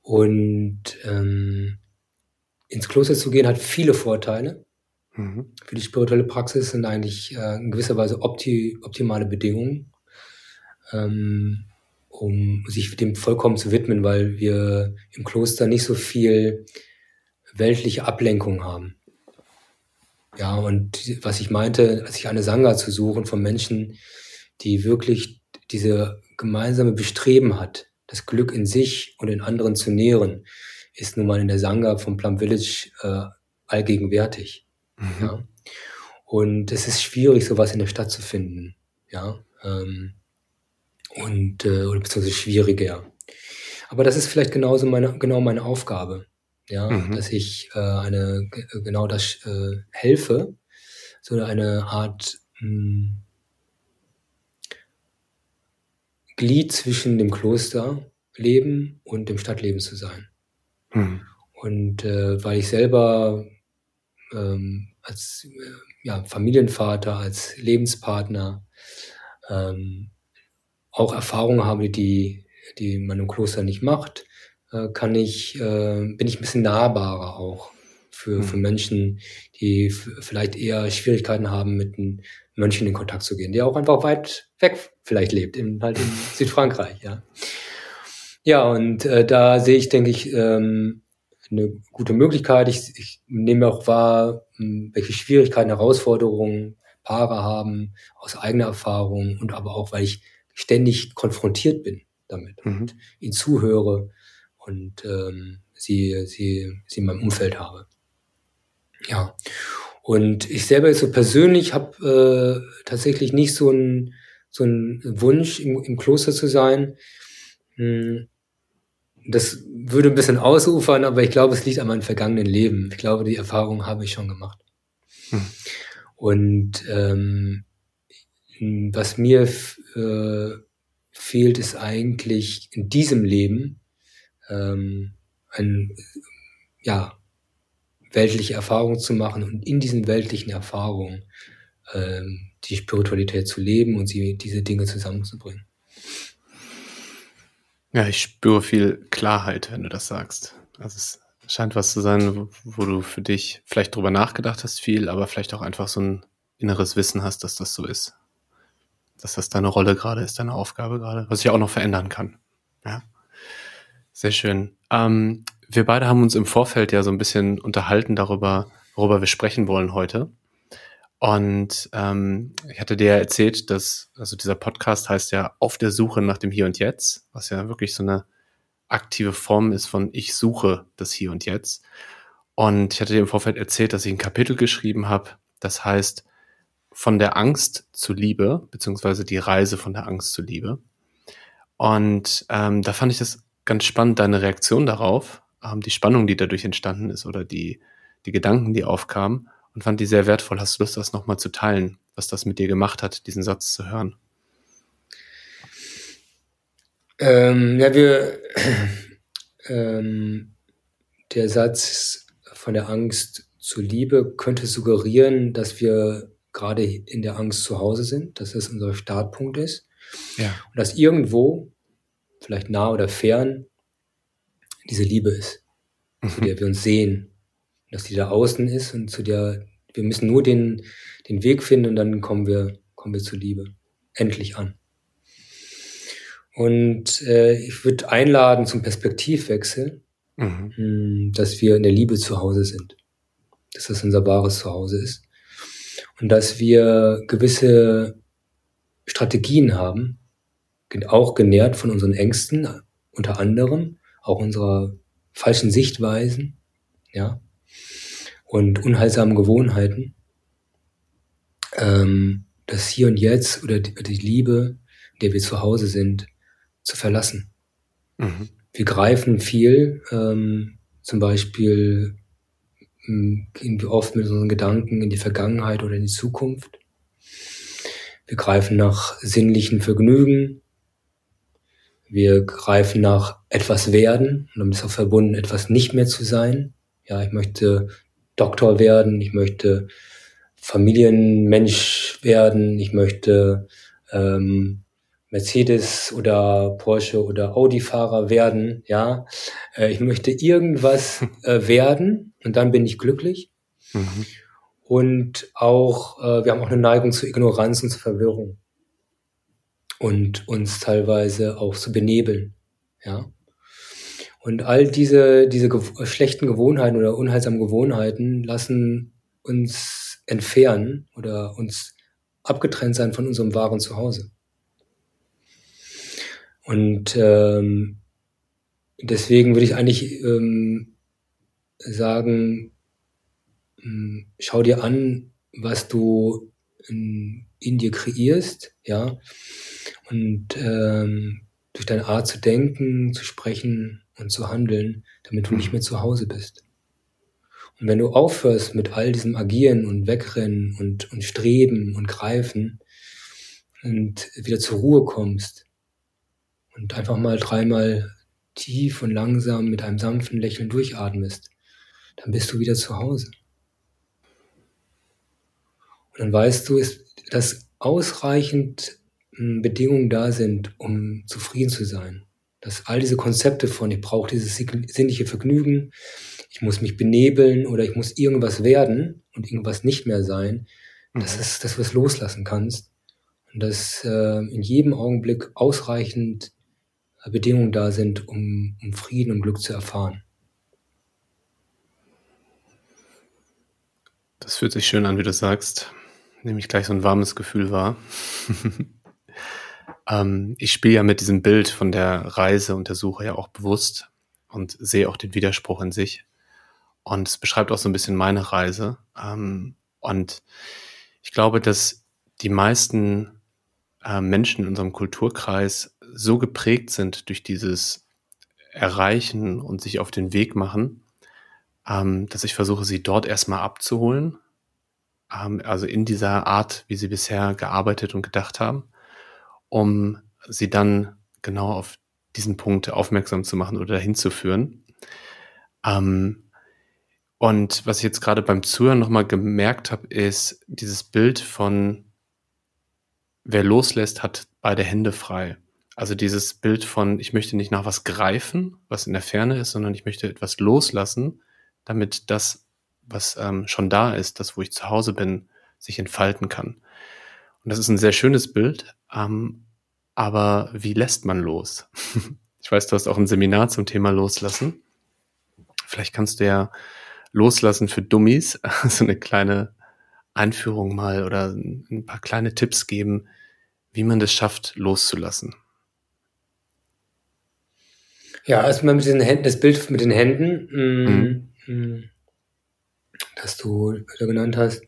Und ähm, ins Kloster zu gehen hat viele Vorteile. Mhm. Für die spirituelle Praxis sind eigentlich äh, in gewisser Weise opti optimale Bedingungen, ähm, um sich dem vollkommen zu widmen, weil wir im Kloster nicht so viel weltliche Ablenkung haben. Ja, und was ich meinte, sich eine Sangha zu suchen von Menschen, die wirklich diese gemeinsame Bestreben hat, das Glück in sich und in anderen zu nähren, ist nun mal in der Sangha vom Plum Village äh, allgegenwärtig. Mhm. Ja. Und es ist schwierig, sowas in der Stadt zu finden. Ja. Ähm, und äh, oder beziehungsweise schwieriger. Aber das ist vielleicht genauso meine, genau meine Aufgabe. Ja, mhm. dass ich äh, eine genau das äh, helfe, so eine Art mh, hm, Glied zwischen dem Klosterleben und dem Stadtleben zu sein. Mhm. Und äh, weil ich selber ähm, als äh, ja, Familienvater, als Lebenspartner ähm, auch Erfahrungen habe, die, die man im Kloster nicht macht, äh, kann ich, äh, bin ich ein bisschen nahbarer auch für, mhm. für Menschen, die vielleicht eher Schwierigkeiten haben, mit Mönchen in Kontakt zu gehen, der auch einfach weit weg vielleicht lebt, in, halt in Südfrankreich, ja. Ja, und äh, da sehe ich, denke ich, ähm, eine gute Möglichkeit. Ich, ich nehme auch wahr, hm, welche Schwierigkeiten, Herausforderungen Paare haben, aus eigener Erfahrung und aber auch, weil ich ständig konfrontiert bin damit mhm. und ihnen zuhöre und ähm, sie, sie, sie in meinem Umfeld habe. Ja. Und ich selber so persönlich habe äh, tatsächlich nicht so einen so einen Wunsch, im, im Kloster zu sein. Hm, das würde ein bisschen ausufern, aber ich glaube, es liegt an meinem vergangenen Leben. Ich glaube, die Erfahrung habe ich schon gemacht. Hm. Und ähm, was mir äh, fehlt, ist eigentlich in diesem Leben ähm, ein, ja, weltliche Erfahrungen zu machen und in diesen weltlichen Erfahrungen ähm, die Spiritualität zu leben und sie diese Dinge zusammenzubringen. Ja, ich spüre viel Klarheit, wenn du das sagst. Also es scheint was zu sein, wo, wo du für dich vielleicht drüber nachgedacht hast viel, aber vielleicht auch einfach so ein inneres Wissen hast, dass das so ist. Dass das deine Rolle gerade ist, deine Aufgabe gerade, was sich auch noch verändern kann. Ja. Sehr schön. Ähm, wir beide haben uns im Vorfeld ja so ein bisschen unterhalten darüber, worüber wir sprechen wollen heute. Und ähm, ich hatte dir ja erzählt, dass, also dieser Podcast heißt ja Auf der Suche nach dem Hier und Jetzt, was ja wirklich so eine aktive Form ist von Ich suche das Hier und Jetzt. Und ich hatte dir im Vorfeld erzählt, dass ich ein Kapitel geschrieben habe, das heißt von der Angst zu Liebe, beziehungsweise die Reise von der Angst zu Liebe. Und ähm, da fand ich das ganz spannend, deine Reaktion darauf, ähm, die Spannung, die dadurch entstanden ist oder die, die Gedanken, die aufkamen und fand die sehr wertvoll. Hast du Lust, das nochmal zu teilen, was das mit dir gemacht hat, diesen Satz zu hören? Ähm, ja, wir, ähm, der Satz von der Angst zur Liebe könnte suggerieren, dass wir gerade in der Angst zu Hause sind, dass das unser Startpunkt ist. Ja. Und dass irgendwo, vielleicht nah oder fern, diese Liebe ist, mhm. zu der wir uns sehen, dass die da außen ist und zu der wir müssen nur den, den Weg finden und dann kommen wir, kommen wir zur Liebe. Endlich an. Und äh, ich würde einladen zum Perspektivwechsel, mhm. Hm, dass wir in der Liebe zu Hause sind. Dass das unser wahres Zuhause ist. Und dass wir gewisse Strategien haben, auch genährt von unseren Ängsten, unter anderem, auch unserer falschen Sichtweisen, ja, und unheilsamen Gewohnheiten, ähm, das Hier und Jetzt oder die, die Liebe, in der wir zu Hause sind, zu verlassen. Mhm. Wir greifen viel, ähm, zum Beispiel hm, gehen wir oft mit unseren Gedanken in die Vergangenheit oder in die Zukunft. Wir greifen nach sinnlichen Vergnügen. Wir greifen nach etwas werden und damit ist auch verbunden, etwas nicht mehr zu sein. Ja, ich möchte Doktor werden, ich möchte Familienmensch werden, ich möchte ähm, Mercedes oder Porsche oder Audi-Fahrer werden, ja. Äh, ich möchte irgendwas äh, werden und dann bin ich glücklich. Mhm. Und auch, äh, wir haben auch eine Neigung zur Ignoranz und zur Verwirrung. Und uns teilweise auch zu benebeln, ja. Und all diese, diese ge schlechten Gewohnheiten oder unheilsamen Gewohnheiten lassen uns entfernen oder uns abgetrennt sein von unserem wahren Zuhause. Und ähm, deswegen würde ich eigentlich ähm, sagen, ähm, schau dir an, was du in, in dir kreierst, ja, und ähm, durch deine Art zu denken, zu sprechen und zu handeln, damit du nicht mehr zu Hause bist. Und wenn du aufhörst mit all diesem Agieren und Wegrennen und, und Streben und Greifen und wieder zur Ruhe kommst und einfach mal dreimal tief und langsam mit einem sanften Lächeln durchatmest, dann bist du wieder zu Hause. Und dann weißt du, dass ausreichend hm, Bedingungen da sind, um zufrieden zu sein. Dass all diese Konzepte von, ich brauche dieses sinnliche Vergnügen, ich muss mich benebeln oder ich muss irgendwas werden und irgendwas nicht mehr sein, mhm. das ist, dass du es loslassen kannst. Und dass äh, in jedem Augenblick ausreichend äh, Bedingungen da sind, um, um Frieden und Glück zu erfahren. Das fühlt sich schön an, wie du sagst. Nehme ich gleich so ein warmes Gefühl wahr. ähm, ich spiele ja mit diesem Bild von der Reise und der Suche ja auch bewusst und sehe auch den Widerspruch in sich. Und es beschreibt auch so ein bisschen meine Reise. Ähm, und ich glaube, dass die meisten äh, Menschen in unserem Kulturkreis so geprägt sind durch dieses Erreichen und sich auf den Weg machen, ähm, dass ich versuche, sie dort erstmal abzuholen. Ähm, also in dieser Art, wie sie bisher gearbeitet und gedacht haben, um sie dann genau auf diesen Punkt aufmerksam zu machen oder dahin zu führen. Ähm, und was ich jetzt gerade beim Zuhören nochmal gemerkt habe, ist dieses Bild von wer loslässt, hat beide Hände frei. Also dieses Bild von, ich möchte nicht nach was greifen, was in der Ferne ist, sondern ich möchte etwas loslassen, damit das, was ähm, schon da ist, das, wo ich zu Hause bin, sich entfalten kann. Und das ist ein sehr schönes Bild, ähm, aber wie lässt man los? ich weiß, du hast auch ein Seminar zum Thema Loslassen. Vielleicht kannst du ja Loslassen für Dummies, so eine kleine Einführung mal oder ein paar kleine Tipps geben, wie man das schafft, loszulassen. Ja, erstmal mit den Händen, das Bild mit den Händen, mhm. Mm, das du genannt hast.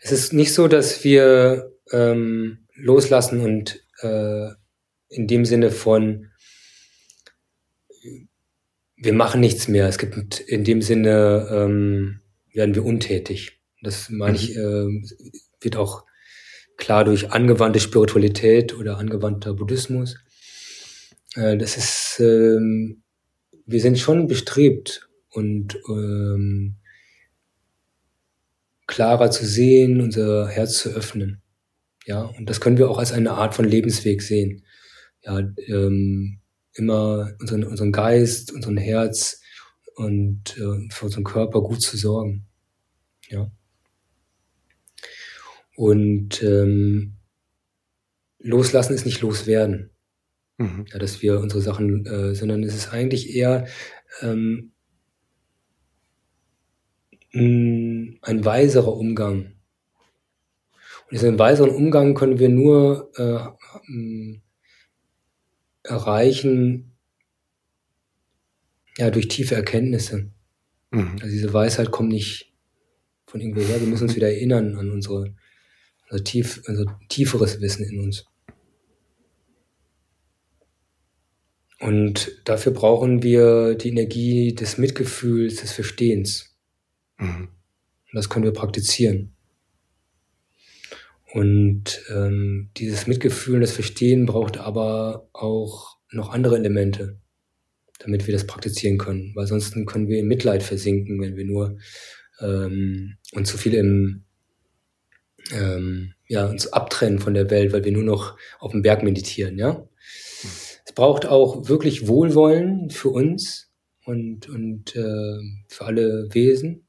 Es ist nicht so, dass wir ähm, loslassen und äh, in dem Sinne von wir machen nichts mehr. Es gibt in dem Sinne ähm, werden wir untätig. Das meine ich, äh, wird auch klar durch angewandte Spiritualität oder angewandter Buddhismus. Äh, das ist, ähm, wir sind schon bestrebt und ähm, klarer zu sehen, unser Herz zu öffnen. Ja, und das können wir auch als eine Art von Lebensweg sehen. Ja, ähm, immer unseren, unseren Geist, unseren Herz und äh, für unseren Körper gut zu sorgen. Ja. Und ähm, loslassen ist nicht loswerden. Mhm. Ja, dass wir unsere Sachen, äh, sondern es ist eigentlich eher ähm, ein weiserer Umgang. Diesen weiseren Umgang können wir nur äh, erreichen, ja, durch tiefe Erkenntnisse. Mhm. Also diese Weisheit kommt nicht von irgendwo her. Wir müssen uns wieder erinnern an unsere, unser, tief, unser tieferes Wissen in uns. Und dafür brauchen wir die Energie des Mitgefühls, des Verstehens. Mhm. Und das können wir praktizieren. Und ähm, dieses Mitgefühl, das Verstehen braucht aber auch noch andere Elemente, damit wir das praktizieren können. Weil sonst können wir in Mitleid versinken, wenn wir nur ähm, uns zu viel im ähm, ja, uns abtrennen von der Welt, weil wir nur noch auf dem Berg meditieren, ja. Es braucht auch wirklich Wohlwollen für uns und, und äh, für alle Wesen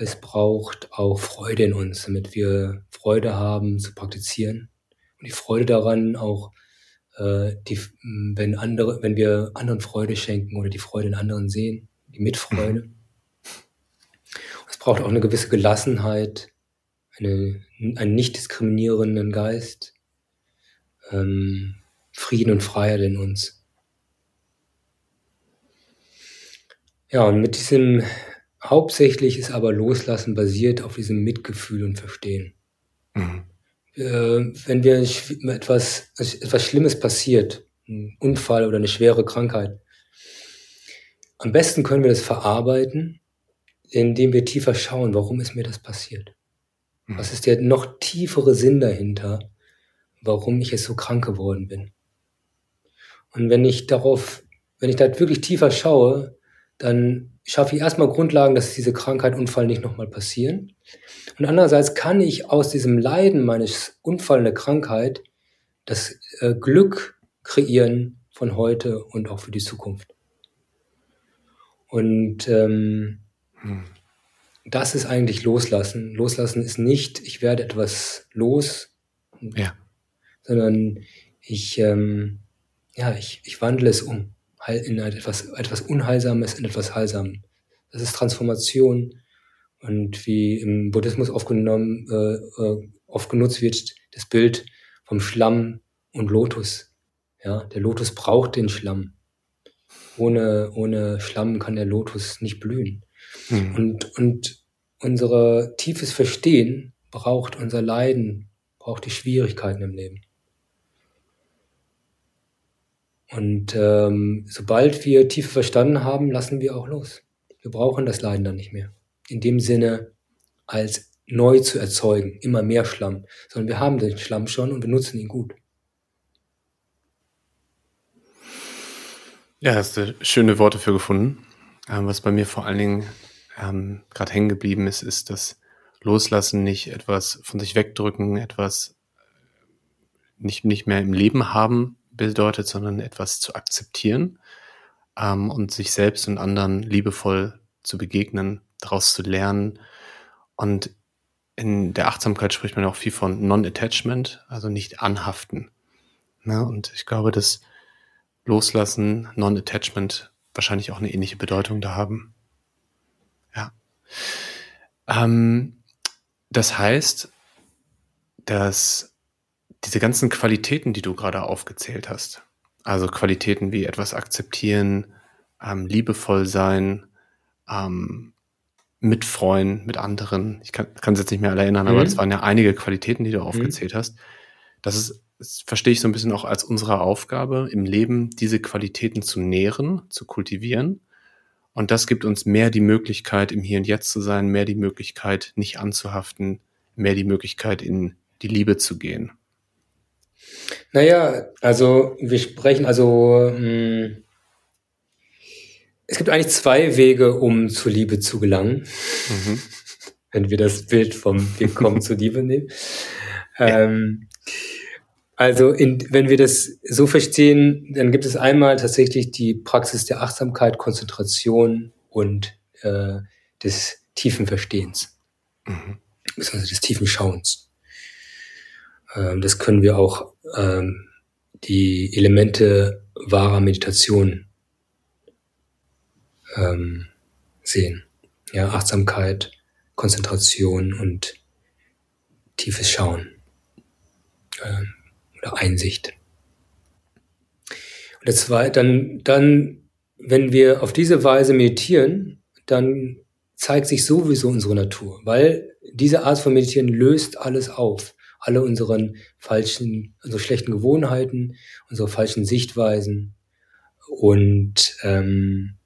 es braucht auch Freude in uns, damit wir Freude haben zu praktizieren. Und die Freude daran auch, äh, die, wenn andere, wenn wir anderen Freude schenken oder die Freude in anderen sehen, die Mitfreude. Es braucht auch eine gewisse Gelassenheit, eine, einen nicht diskriminierenden Geist, ähm, Frieden und Freiheit in uns. Ja, und mit diesem hauptsächlich ist aber Loslassen basiert auf diesem Mitgefühl und Verstehen. Mhm. Äh, wenn wir etwas, etwas Schlimmes passiert, ein Unfall oder eine schwere Krankheit, am besten können wir das verarbeiten, indem wir tiefer schauen, warum ist mir das passiert? Mhm. Was ist der noch tiefere Sinn dahinter, warum ich jetzt so krank geworden bin? Und wenn ich darauf, wenn ich da wirklich tiefer schaue, dann schaffe ich erstmal Grundlagen, dass diese Krankheit, Unfall nicht nochmal passieren. Und andererseits kann ich aus diesem Leiden meines Unfall, der Krankheit, das äh, Glück kreieren von heute und auch für die Zukunft. Und ähm, hm. das ist eigentlich Loslassen. Loslassen ist nicht, ich werde etwas los, ja. sondern ich, ähm, ja, ich, ich wandle es um in etwas, etwas Unheilsames in etwas Heilsames. Das ist Transformation. Und wie im Buddhismus aufgenommen, äh, äh, oft genutzt wird, das Bild vom Schlamm und Lotus. Ja, der Lotus braucht den Schlamm. Ohne, ohne Schlamm kann der Lotus nicht blühen. Mhm. Und, und unser tiefes Verstehen braucht unser Leiden, braucht die Schwierigkeiten im Leben. Und ähm, sobald wir tiefer verstanden haben, lassen wir auch los. Wir brauchen das Leiden dann nicht mehr. In dem Sinne, als neu zu erzeugen, immer mehr Schlamm, sondern wir haben den Schlamm schon und wir nutzen ihn gut. Ja, hast du schöne Worte für gefunden. Ähm, was bei mir vor allen Dingen ähm, gerade hängen geblieben ist, ist das Loslassen, nicht etwas von sich wegdrücken, etwas nicht, nicht mehr im Leben haben, bedeutet, sondern etwas zu akzeptieren ähm, und sich selbst und anderen liebevoll zu begegnen, daraus zu lernen. Und in der Achtsamkeit spricht man auch viel von Non-Attachment, also nicht anhaften. Ne? Und ich glaube, dass Loslassen, Non-Attachment wahrscheinlich auch eine ähnliche Bedeutung da haben. Ja. Ähm, das heißt, dass diese ganzen Qualitäten, die du gerade aufgezählt hast, also Qualitäten wie etwas akzeptieren, ähm, liebevoll sein, ähm, mitfreuen mit anderen. Ich kann es jetzt nicht mehr alle erinnern, mhm. aber das waren ja einige Qualitäten, die du mhm. aufgezählt mhm. hast. Das ist, das verstehe ich so ein bisschen auch als unsere Aufgabe im Leben, diese Qualitäten zu nähren, zu kultivieren. Und das gibt uns mehr die Möglichkeit, im Hier und Jetzt zu sein, mehr die Möglichkeit, nicht anzuhaften, mehr die Möglichkeit, in die Liebe zu gehen. Naja, also wir sprechen also, mh, hm, es gibt eigentlich zwei Wege, um zur Liebe zu gelangen. Mhm. Wenn wir das Bild vom Wir kommen zur Liebe nehmen. Ähm, also in, wenn wir das so verstehen, dann gibt es einmal tatsächlich die Praxis der Achtsamkeit, Konzentration und äh, des tiefen Verstehens, mhm. beziehungsweise des tiefen Schauens. Ähm, das können wir auch ähm, die Elemente wahrer Meditation ähm, sehen. Ja, Achtsamkeit, Konzentration und tiefes Schauen ähm, oder Einsicht. Und das war dann, dann, wenn wir auf diese Weise meditieren, dann zeigt sich sowieso unsere Natur, weil diese Art von Meditieren löst alles auf alle unseren falschen, unsere schlechten Gewohnheiten, unsere falschen Sichtweisen und, ähm,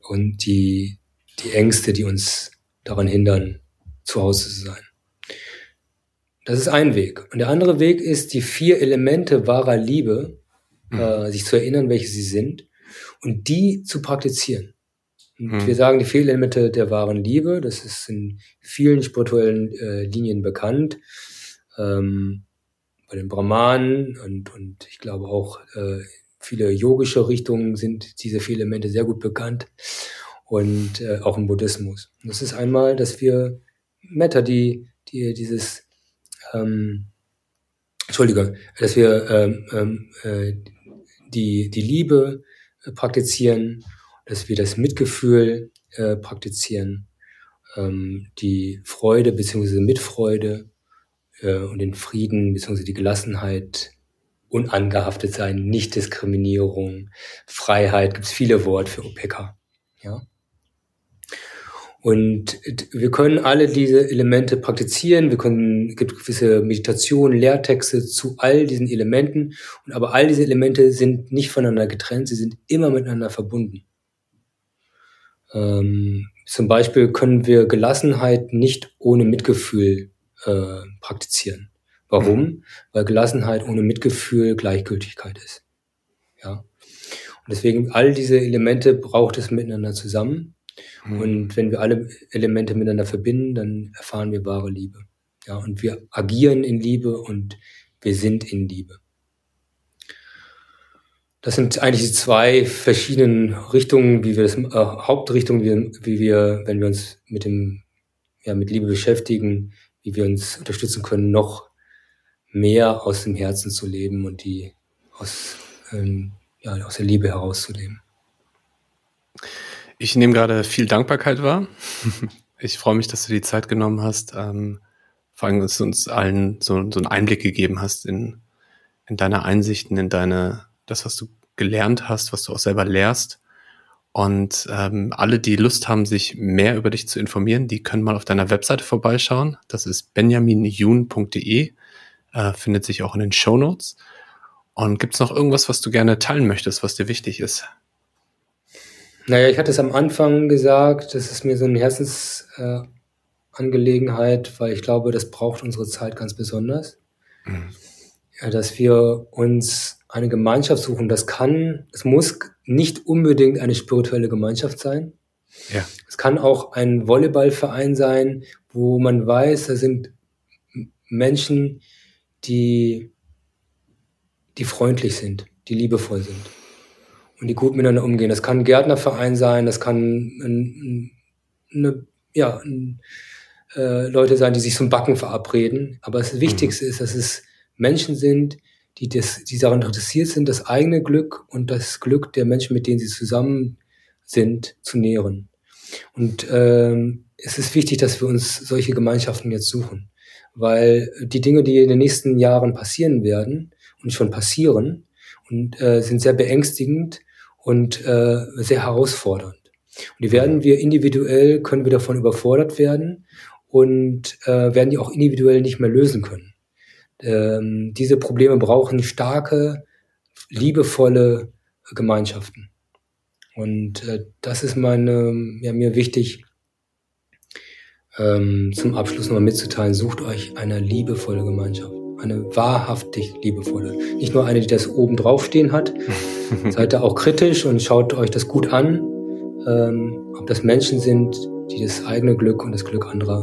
und die, die Ängste, die uns daran hindern, zu Hause zu sein. Das ist ein Weg. Und der andere Weg ist, die vier Elemente wahrer Liebe, mhm. äh, sich zu erinnern, welche sie sind, und die zu praktizieren. Und mhm. wir sagen die vier Elemente der wahren Liebe, das ist in vielen spirituellen äh, Linien bekannt ähm, bei den Brahmanen und, und ich glaube auch äh, viele yogische Richtungen sind diese vier Elemente sehr gut bekannt und äh, auch im Buddhismus. Das ist einmal, dass wir Metta, die, die dieses, ähm, Entschuldige, dass wir ähm, ähm, äh, die, die Liebe äh, praktizieren, dass wir das Mitgefühl äh, praktizieren, ähm, die Freude bzw. Mitfreude äh, und den Frieden bzw. die Gelassenheit, unangehaftet sein, Nichtdiskriminierung, Freiheit, gibt es viele Worte für OPECA. Ja? Und wir können alle diese Elemente praktizieren. Wir können, es gibt gewisse Meditationen, Lehrtexte zu all diesen Elementen. Und aber all diese Elemente sind nicht voneinander getrennt. Sie sind immer miteinander verbunden. Ähm, zum Beispiel können wir Gelassenheit nicht ohne Mitgefühl äh, praktizieren. Warum? Mhm. Weil Gelassenheit ohne Mitgefühl Gleichgültigkeit ist. Ja. Und deswegen all diese Elemente braucht es miteinander zusammen. Mhm. Und wenn wir alle Elemente miteinander verbinden, dann erfahren wir wahre Liebe. Ja, und wir agieren in Liebe und wir sind in Liebe. Das sind eigentlich die zwei verschiedenen Richtungen, wie wir das, äh, Hauptrichtungen, wie, wie wir, wenn wir uns mit dem, ja, mit Liebe beschäftigen, wie wir uns unterstützen können, noch mehr aus dem Herzen zu leben und die aus, ähm, ja, aus der Liebe herauszuleben. Ich nehme gerade viel Dankbarkeit wahr. Ich freue mich, dass du die Zeit genommen hast, ähm, vor allem, dass du uns allen so, so einen Einblick gegeben hast in, in deine Einsichten, in deine, das, was du gelernt hast, was du auch selber lehrst. Und ähm, alle, die Lust haben, sich mehr über dich zu informieren, die können mal auf deiner Webseite vorbeischauen. Das ist benjaminjun.de, äh, findet sich auch in den Show Notes. Und gibt es noch irgendwas, was du gerne teilen möchtest, was dir wichtig ist? Naja, ich hatte es am Anfang gesagt, das ist mir so eine Herzensangelegenheit, äh, weil ich glaube, das braucht unsere Zeit ganz besonders. Mhm. Ja, dass wir uns eine Gemeinschaft suchen. Das kann, es muss nicht unbedingt eine spirituelle Gemeinschaft sein. Ja. Es kann auch ein Volleyballverein sein, wo man weiß, da sind Menschen, die, die freundlich sind, die liebevoll sind und die gut miteinander umgehen. Das kann ein Gärtnerverein sein, das kann ein, eine, ja, ein, äh, Leute sein, die sich zum Backen verabreden. Aber das Wichtigste mhm. ist, dass es Menschen sind, die, das, die daran interessiert sind, das eigene Glück und das Glück der Menschen, mit denen sie zusammen sind, zu nähren. Und ähm, es ist wichtig, dass wir uns solche Gemeinschaften jetzt suchen, weil die Dinge, die in den nächsten Jahren passieren werden und schon passieren, und äh, sind sehr beängstigend und äh, sehr herausfordernd. Und die werden wir individuell, können wir davon überfordert werden und äh, werden die auch individuell nicht mehr lösen können. Ähm, diese Probleme brauchen starke, liebevolle Gemeinschaften. Und äh, das ist meine, ja, mir wichtig, ähm, zum Abschluss nochmal mitzuteilen. Sucht euch eine liebevolle Gemeinschaft eine wahrhaftig liebevolle. Nicht nur eine, die das oben drauf stehen hat. Seid da auch kritisch und schaut euch das gut an, ähm, ob das Menschen sind, die das eigene Glück und das Glück anderer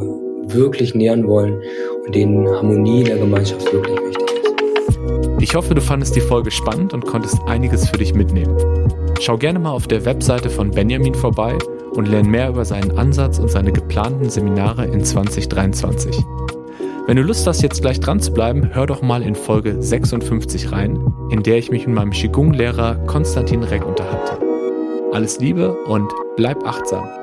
wirklich nähern wollen und denen Harmonie der Gemeinschaft wirklich wichtig ist. Ich hoffe, du fandest die Folge spannend und konntest einiges für dich mitnehmen. Schau gerne mal auf der Webseite von Benjamin vorbei und lerne mehr über seinen Ansatz und seine geplanten Seminare in 2023. Wenn du Lust hast, jetzt gleich dran zu bleiben, hör doch mal in Folge 56 rein, in der ich mich mit meinem Qigong-Lehrer Konstantin Reck unterhalte. Alles Liebe und bleib achtsam.